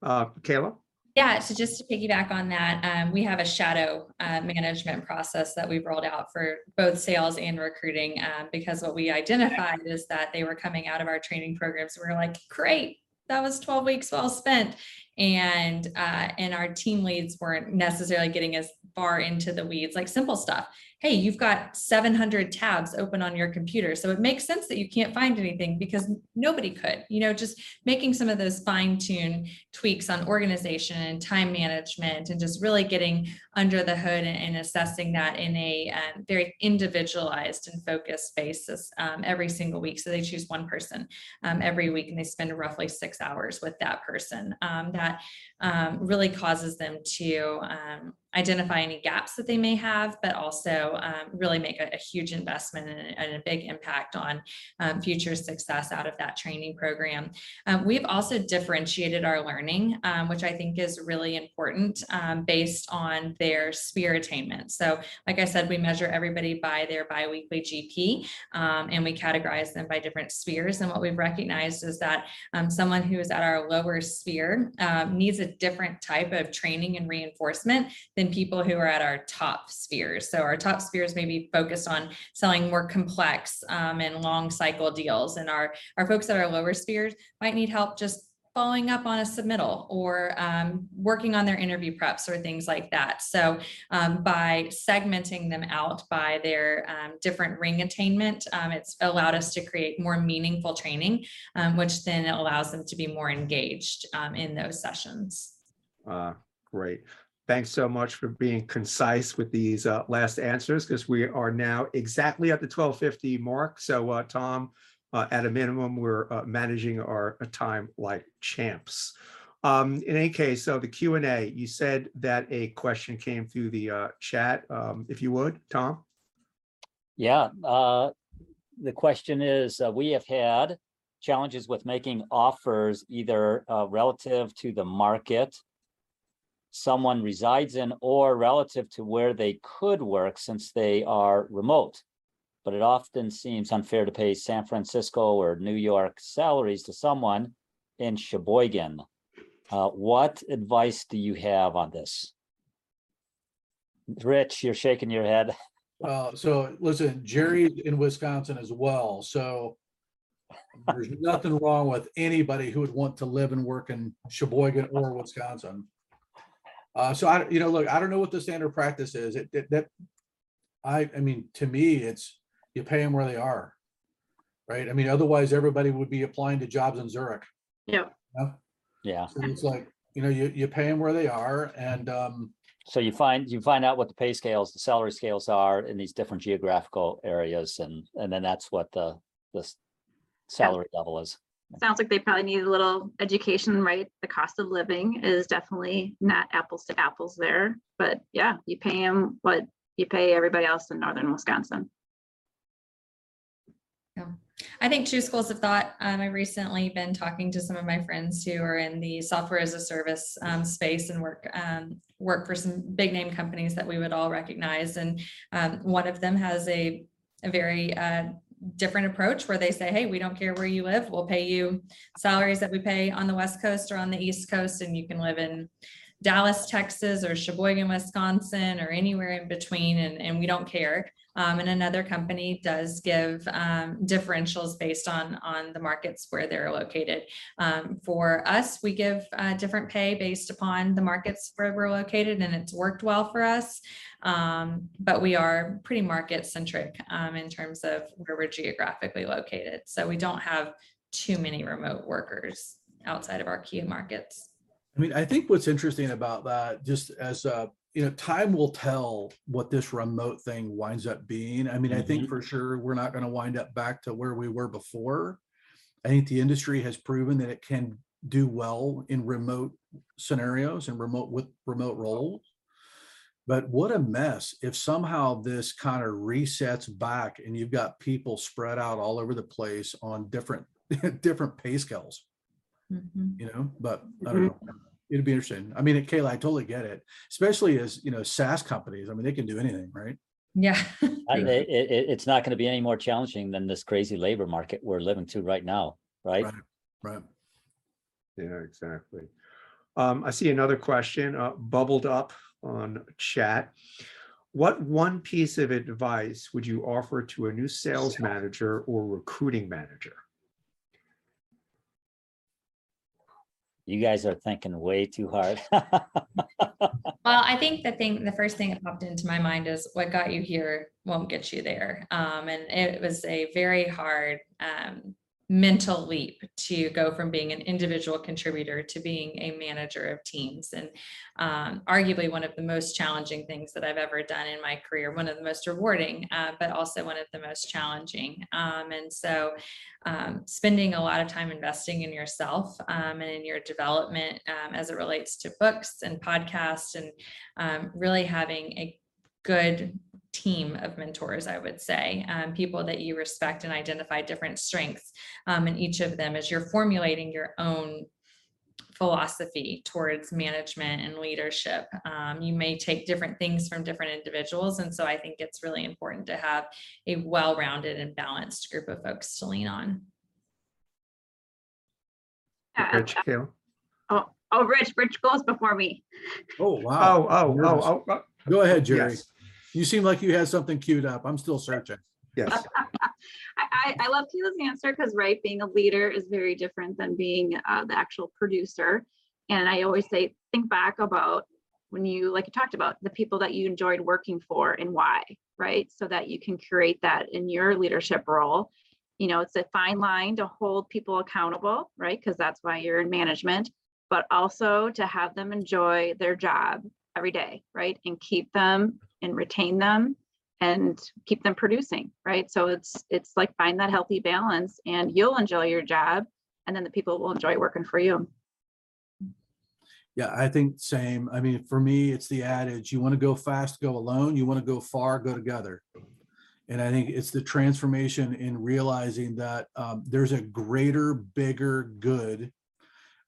uh, Kayla? Yeah, so just to piggyback on that, um, we have a shadow uh, management process that we've rolled out for both sales and recruiting. Um, because what we identified is that they were coming out of our training programs. We were like, great, that was 12 weeks well spent. And uh, and our team leads weren't necessarily getting as far into the weeds, like simple stuff. Hey, you've got 700 tabs open on your computer. So it makes sense that you can't find anything because nobody could, you know, just making some of those fine tune tweaks on organization and time management and just really getting under the hood and, and assessing that in a um, very individualized and focused basis um, every single week. So they choose one person um, every week and they spend roughly six hours with that person. Um, that um, really causes them to um, identify any gaps that they may have, but also um, really make a, a huge investment and, a- big impact on um, future success out of that training program. Um, we've also differentiated our learning, um, which I think is really important um, based on their sphere attainment. So, like I said, we measure everybody by their biweekly GP um, and we categorize them by different spheres. And what we've recognized is that someone who is at our lower sphere needs a different type of training and reinforcement than people who are at our top spheres. So our top spheres may be focused on selling more complex um, and long cycle deals, and our our folks at our lower spheres might need help just following up on a submittal or um, working on their interview preps or things like that. So um, by segmenting them out by their um, different ring attainment, um, it's allowed us to create more meaningful training, um, which then allows them to be more engaged um, in those sessions. Uh, Great. Thanks so much for being concise with these uh, last answers because we are now exactly at the twelve fifty mark. So uh, Tom, uh, at a minimum, we're uh, managing our uh, time like champs. Um, In any case, so the Q and A, you said that a question came through the uh, chat. Um, If you would, Tom? Yeah, the question is, we have had challenges with making offers either relative to the market someone resides in or relative to where they could work since they are remote. But it often seems unfair to pay San Francisco or New York salaries to someone in Sheboygan. Uh, what advice do you have on this? Rich, you're shaking your head. Uh, so listen, Jeri's in Wisconsin as well, so there's nothing wrong with anybody who would want to live and work in Sheboygan or Wisconsin. Uh, so I, you know, look, I don't know what the standard practice is. It, it- that, I, I mean, to me, it's, you pay them where they are. Right? I mean, otherwise, everybody would be applying to jobs in Zurich. Yep. Yeah, So it's like, you know, you, you pay them where they are and, um, so you find, you find out what the pay scales, the salary scales are in these different geographical areas and, and then that's what the, the s- salary level is. Sounds like they probably need a little education, right? The cost of living is definitely not apples to apples there. But yeah, you pay them what you pay everybody else in northern Wisconsin. Yeah. I think two schools of thought. Um, I've recently been talking to some of my friends who are in the software as a service um, space and work um, work for some big name companies that we would all recognize. And um, one of them has a a very uh, different approach where they say, "Hey, we don't care where you live. We'll pay you salaries that we pay on the West Coast or on the East Coast, and you can live in." Dallas, Texas, or Sheboygan, Wisconsin, or anywhere in between, and, and we don't care. Um, and another company does give um, differentials based on on the markets where they're located. Um, for us, we give uh, different pay based upon the markets where we're located, and it's worked well for us. Um, but we are pretty market centric um, in terms of where we're geographically located. So we don't have too many remote workers outside of our key markets. I mean, I think what's interesting about that, just as uh, you know, time will tell what this remote thing winds up being. I mean, I think Mhm. for sure we're not going to wind up back to where we were before. I think the industry has proven that it can do well in remote scenarios and remote with remote roles. But what a mess if somehow this kind of resets back and you've got people spread out all over the place on different different pay scales Mhm. you know, but I don't know. It'd be interesting. I mean, Kayla, I totally get it, especially as, you know, SaaS companies. I mean, they can do anything, right? Yeah. I- Yeah. It, it, it's not gonna be any more challenging than this crazy labor market we're living to right now, right? Right. Right. Yeah, exactly. Um, I see another question uh, bubbled up on chat. What one piece of advice would you offer to a new sales manager or recruiting manager? You guys are thinking way too hard. Well, I think the thing, the first thing that popped into my mind is what got you here won't get you there. Um, and it was a very hard, um, mental leap to go from being an individual contributor to being a manager of teams and um, arguably one of the most challenging things that I've ever done in my career, one of the most rewarding, uh, but also one of the most challenging. Um, and so, um, spending a lot of time investing in yourself um, and in your development um, as it relates to books and podcasts, and um, really having a good team of mentors, I would say, um, people that you respect and identify different strengths um, in each of them as you're formulating your own philosophy towards management and leadership. Um, you may take different things from different individuals. And so I think it's really important to have a well rounded and balanced group of folks to lean on. Yeah, Rich, Kayla? Oh, Rich, Rich goes before me. Oh, wow. Oh, oh, oh, oh, oh, Go ahead, Jeri. yes, You seem like you had something queued up. I'm still searching. yes. I, I, I love Kayla's answer because, right, being a leader is very different than being uh, the actual producer. And I always say, think back about when you, like you talked about, the people that you enjoyed working for and why, right? So that you can create that in your leadership role. You know, it's a fine line to hold people accountable, right? Because that's why you're in management, but also to have them enjoy their job every day, right? And keep them and retain them and keep them producing, right? So it's it's like find that healthy balance and you'll enjoy your job and then the people will enjoy working for you. Yeah, I think same. I mean, for me, it's the adage, you want to go fast, go alone. You want to go far, go together. And I think it's the transformation in realizing that um, there's a greater, bigger good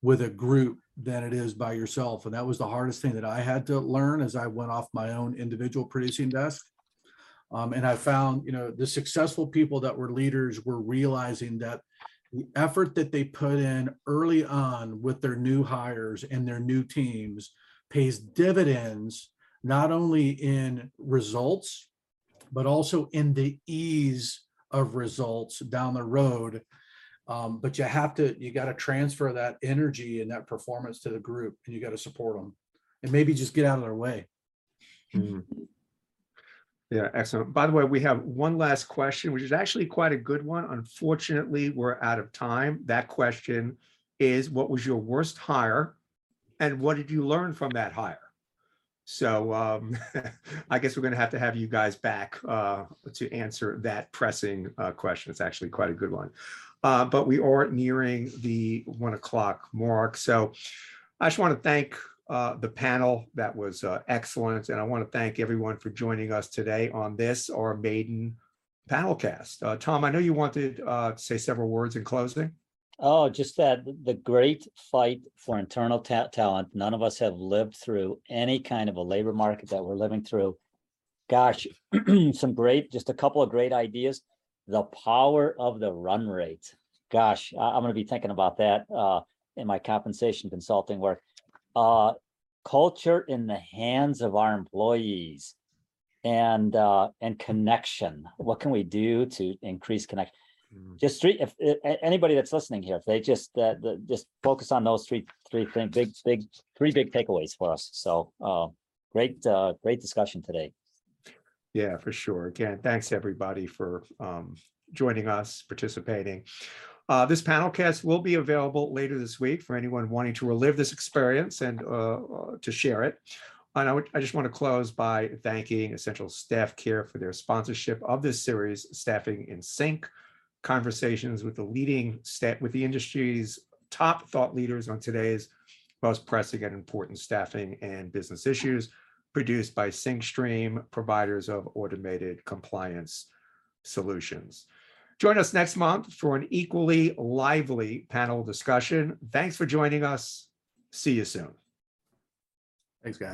with a group than it is by yourself. And that was the hardest thing that I had to learn as I went off my own individual producing desk. Um, and I found, you know, the successful people that were leaders were realizing that the effort that they put in early on with their new hires and their new teams pays dividends not only in results but also in the ease of results down the road um, but you have to you got to transfer that energy and that performance to the group and you got to support them and maybe just get out of their way Mm. Yeah, excellent. By the way, we have one last question, which is actually quite a good one. Unfortunately, we're out of time. That question is, what was your worst hire? And what did you learn from that hire? So um, I guess we're going to have to have you guys back uh, to answer that pressing uh, question. It's actually quite a good one. Uh, But we are nearing the one o'clock mark. So I just want to thank uh, the panel. That was uh, excellent. And I want to thank everyone for joining us today on this, our maiden panel cast. Uh, Tom, I know you wanted uh, to say several words in closing. Oh, just that the great fight for internal ta- talent. None of us have lived through any kind of a labor market that we're living through. Gosh, some great, just a couple of great ideas. The power of the run rate. Gosh, I, am going to be thinking about that uh, in my compensation consulting work. Uh, culture in the hands of our employees and uh, and connection. What can we do to increase connection? just three if, if anybody that's listening here if they just uh, the, just focus on those three three things big big three big takeaways for us so uh great uh great discussion today Yeah, for sure. Again, thanks everybody for um, joining us, participating. Uh, This panel cast will be available later this week for anyone wanting to relive this experience and uh, uh, to share it. And I I just want to close by thanking Essential Staff Care for their sponsorship of this series, Staffing in Sync, conversations with the leading staff, with the industry's top thought leaders on today's most pressing and important staffing and business issues produced by SyncStream, providers of automated compliance solutions. Join us next month for an equally lively panel discussion. Thanks for joining us. See you soon. thanks guys